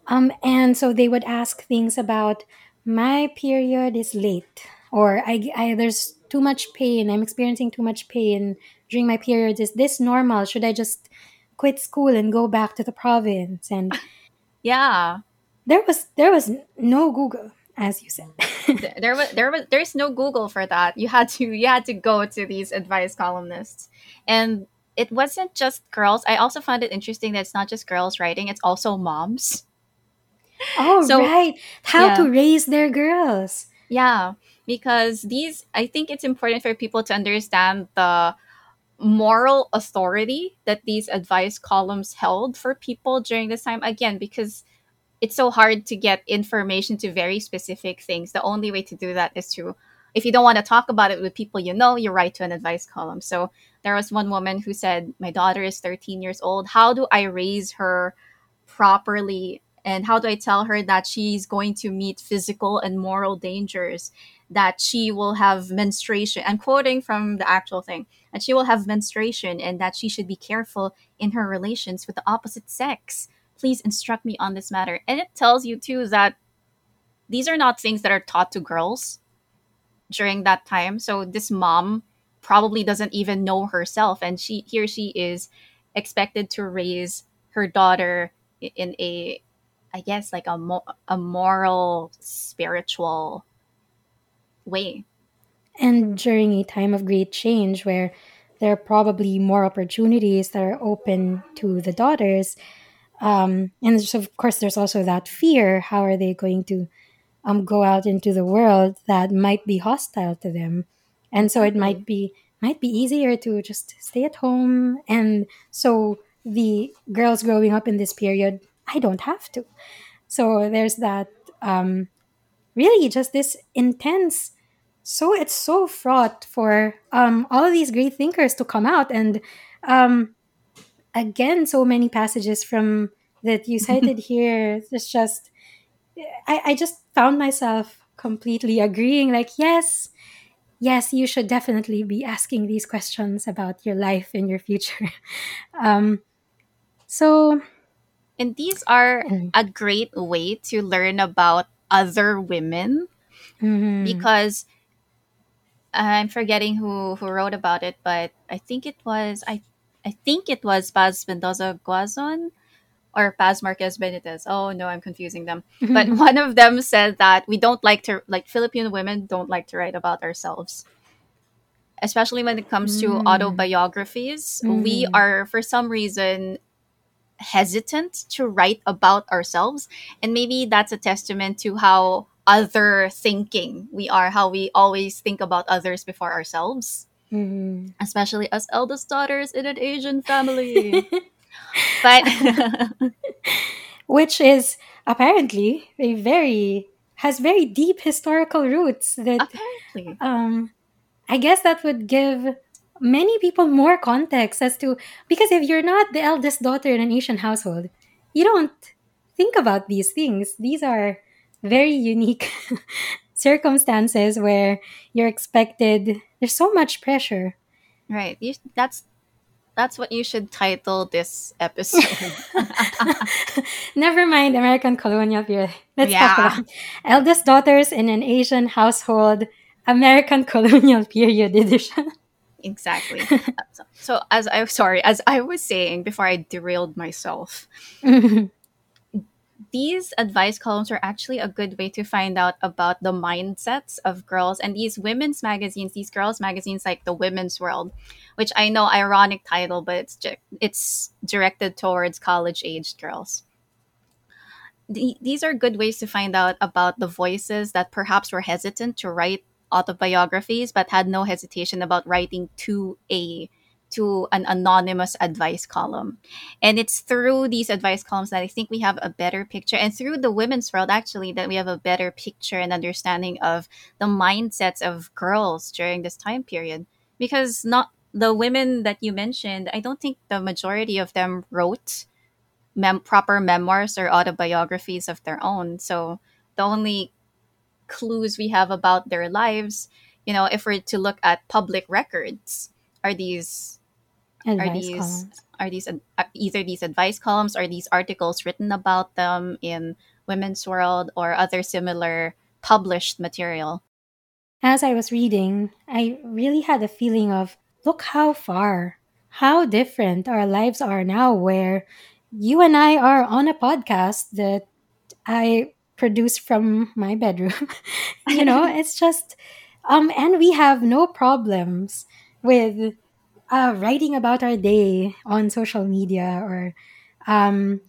Um, and so they would ask things about my period is late, or I, I there's too much pain. I'm experiencing too much pain during my period. Is this normal? Should I just quit school and go back to the province? And yeah there was there was no Google, as you said. There was there was there's no google for that you had to you had to go to these advice columnists and it wasn't just girls. I also found it interesting that it's not just girls writing it's also moms. Oh So- right, how yeah. to raise their girls. yeah because these i think it's important for people to understand the moral authority that these advice columns held for people during this time. Again because it's so hard to get information to very specific things. The only way to do that is to if you don't want to talk about it with people you know you write to an advice column. So there was one woman who said my daughter is 13 years old. How do i raise her properly? And how do i tell her that she's going to meet physical and moral dangers? That she will have menstruation i'm quoting from the actual thing that she will have menstruation and that she should be careful in her relations with the opposite sex. Please instruct me on this matter. And it tells you too that these are not things that are taught to girls during that time. So this mom probably doesn't even know herself and she here she is expected to raise her daughter in a i guess like a, mo- a moral spiritual way. And during a time of great change where there are probably more opportunities that are open to the daughters um, and of course there's also that fear how are they going to um, go out into the world that might be hostile to them. And so it might be might be easier to just stay at home. And so the girls growing up in this period i don't have to. So there's that um, really just this intense so it's so fraught for um, all of these great thinkers to come out. And um, again so many passages from that you cited here it's just I, I just found myself completely agreeing like yes yes you should definitely be asking these questions about your life and your future um, so and these are Mm. a great way to learn about other women mhm. because I'm forgetting who who wrote about it, but I think it was I I think it was Paz Mendoza Guazon or Paz Marquez Benitez. Oh no, I'm confusing them. But one of them said that we don't like to like Filipino women don't like to write about ourselves. Especially when it comes to Mm. autobiographies. We Mm. are for some reason hesitant to write about ourselves and maybe that's a testament to how other thinking we are how we always think about others before ourselves Mhm. especially as eldest daughters in an asian family but which is apparently a very has very deep historical roots that apparently. um i guess that would give many people more context as to because if you're not the eldest daughter in an asian household you don't think about these things. These are very unique circumstances where you're expected there's so much pressure. Right. You, that's that's what you should title this episode Never mind American colonial period. Let's Yeah. talk about eldest daughters in an Asian household, American colonial period edition. exactly so, as i sorry as i was saying before i derailed myself mm-hmm. These advice columns are actually a good way to find out about the mindsets of girls and these women's magazines these girls magazines like the women's world which i know ironic title but it's it's directed towards college aged girls. Th- these are good ways to find out about the voices that perhaps were hesitant to write autobiographies but had no hesitation about writing to a to an anonymous advice column. And it's through these advice columns that I think we have a better picture, and through the women's world, actually, that we have a better picture and understanding of the mindsets of girls during this time period. Because not the women that you mentioned, I don't think the majority of them wrote mem- proper memoirs or autobiographies of their own. So the only clues we have about their lives, you know, if we're to look at public records, are these are these columns. are these uh, either these advice columns or these articles written about them in Women's World or other similar published material? As I was reading, I really had a feeling of look how far, how different our lives are now, where you and I are on a podcast that I produce from my bedroom. you know, it's just, um, and we have no problems with uh, writing about our day on social media or um,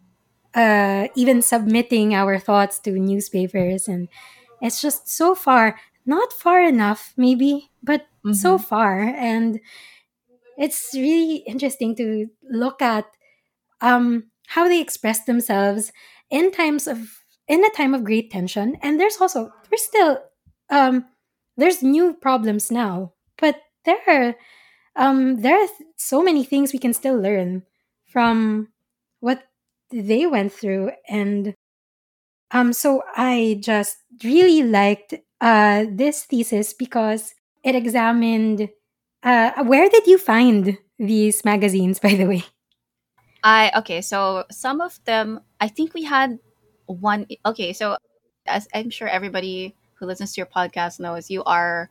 uh, even submitting our thoughts to newspapers. And it's just so far, not far enough, maybe, but so Mhm. far. And it's really interesting to look at um, how they express themselves in times of in a time of great tension and there's also there's still um there's new problems now but there are um there are th- so many things we can still learn from what they went through and um so i just really liked uh this thesis because it examined uh where did you find these magazines by the way? I okay, so some of them I think we had one okay, so as I'm sure everybody who listens to your podcast knows you are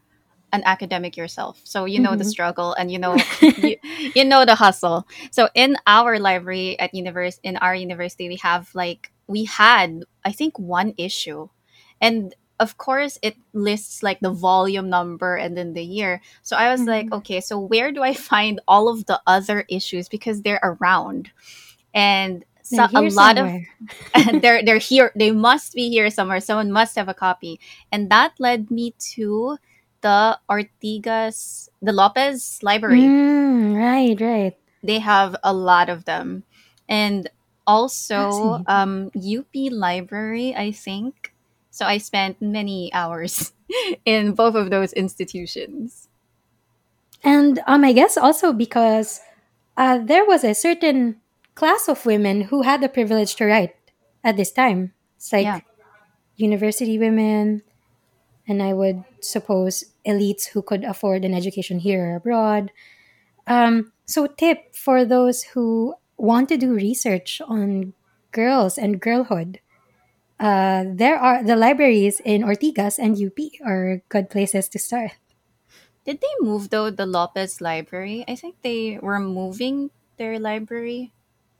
an academic yourself. So you know the Mhm. struggle and you know you, you know the hustle. So in our library at univers in our university we have like we had I think one issue. And of course it lists like the volume number and then the year. So I was like, Mhm. okay, so where do I find all of the other issues because they're around. And so a lot of somewhere. they're they're here they must be here somewhere someone must have a copy and that led me to the ortigas the lopez library. Mm, right, right. they have a lot of them. And also um up library i think. So i spent many hours in both of those institutions. And um, I guess also because uh, there was a certain class of women who had the privilege to write at this time. It's like yeah. university women, and I would suppose elites who could afford an education here or abroad. Um, so, tip for those who want to do research on girls and girlhood. Uh, there are the libraries in Ortigas and UP are good places to start. did they move though the lopez library i think they were moving their library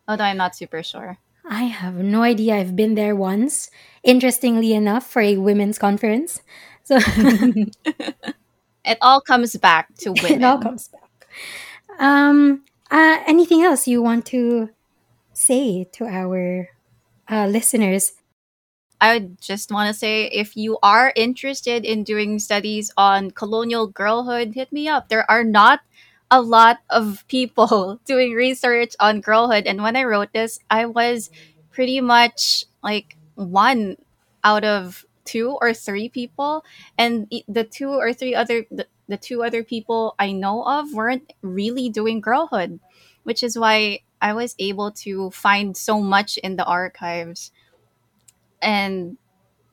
although i'm not super sure I have no idea. I've been there once, interestingly enough, for a women's conference. So it all comes back to win. it all comes back. Um, uh, anything else you want to say to our uh, listeners? I would just want to say if you are interested in doing studies on colonial girlhood, hit me up. There are not a lot of people doing research on girlhood. And when I wrote this, I was pretty much like one out of two or three people. And the two or three other, the, the two other people I know of weren't really doing girlhood, which is why I was able to find so much in the archives and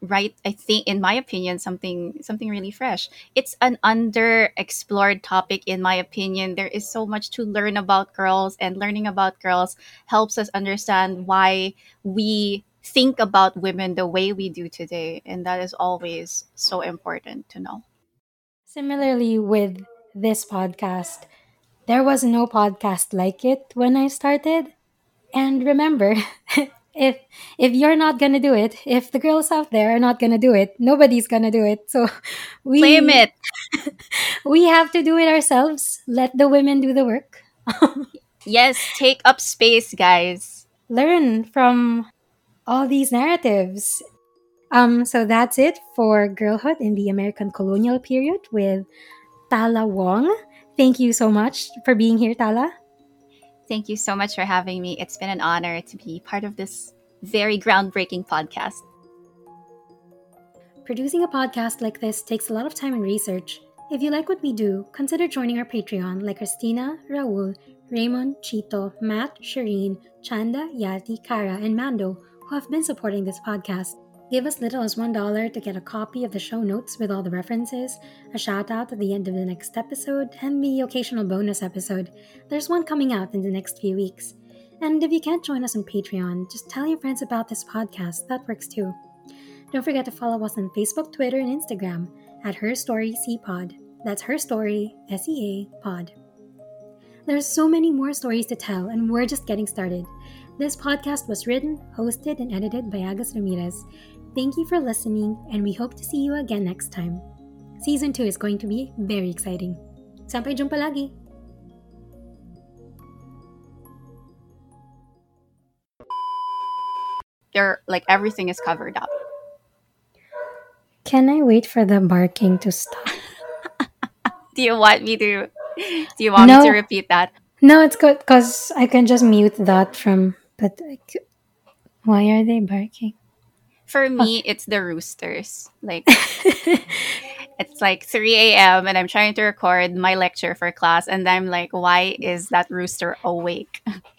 write i think in my opinion something something really fresh it's an underexplored topic in my opinion there is so much to learn about girls and learning about girls helps us understand why we think about women the way we do today and that is always so important to know Similarly, with this podcast, there was no podcast like it when I started. And remember, if if you're not gonna do it, if the girls out there are not gonna do it, nobody's gonna do it. So claim we it we have to do it ourselves. Let the women do the work. yes take up space guys Learn from all these narratives. Um, so that's it for girlhood in the American colonial period with Tala Wong. Thank you so much for being here, Tala. Thank you so much for having me. It's been an honor to be part of this very groundbreaking podcast. Producing a podcast like this takes a lot of time and research. If you like what we do, consider joining our Patreon like Christina, Raul, Raymond, Chito, Matt, Shireen, Chanda, Yati, Kara, and Mando, who have been supporting this podcast. Give as little as $1 to get a copy of the show notes with all the references, a shout out at the end of the next episode, and the occasional bonus episode. There's one coming out in the next few weeks. And if you can't join us on Patreon, just tell your friends about this podcast. That works too. Don't forget to follow us on Facebook, Twitter, and Instagram at Her Story SEA Pod. That's Her Story S E A Pod. There's so many more stories to tell, and we're just getting started. This podcast was written, hosted, and edited by Agus Ramirez. Thank you for listening, and we hope to see you again next time. Season 2 is going to be very exciting. Sampai jumpa lagi! You're like everything is covered up. Can I wait for the barking to stop? Do you want me to? Do you want No. me to repeat that? No, it's good because I can just mute that from. But like, why are they barking? For me, it's the roosters. Like it's like 3 a.m. and I'm trying to record my lecture for class, and I'm like, why is that rooster awake?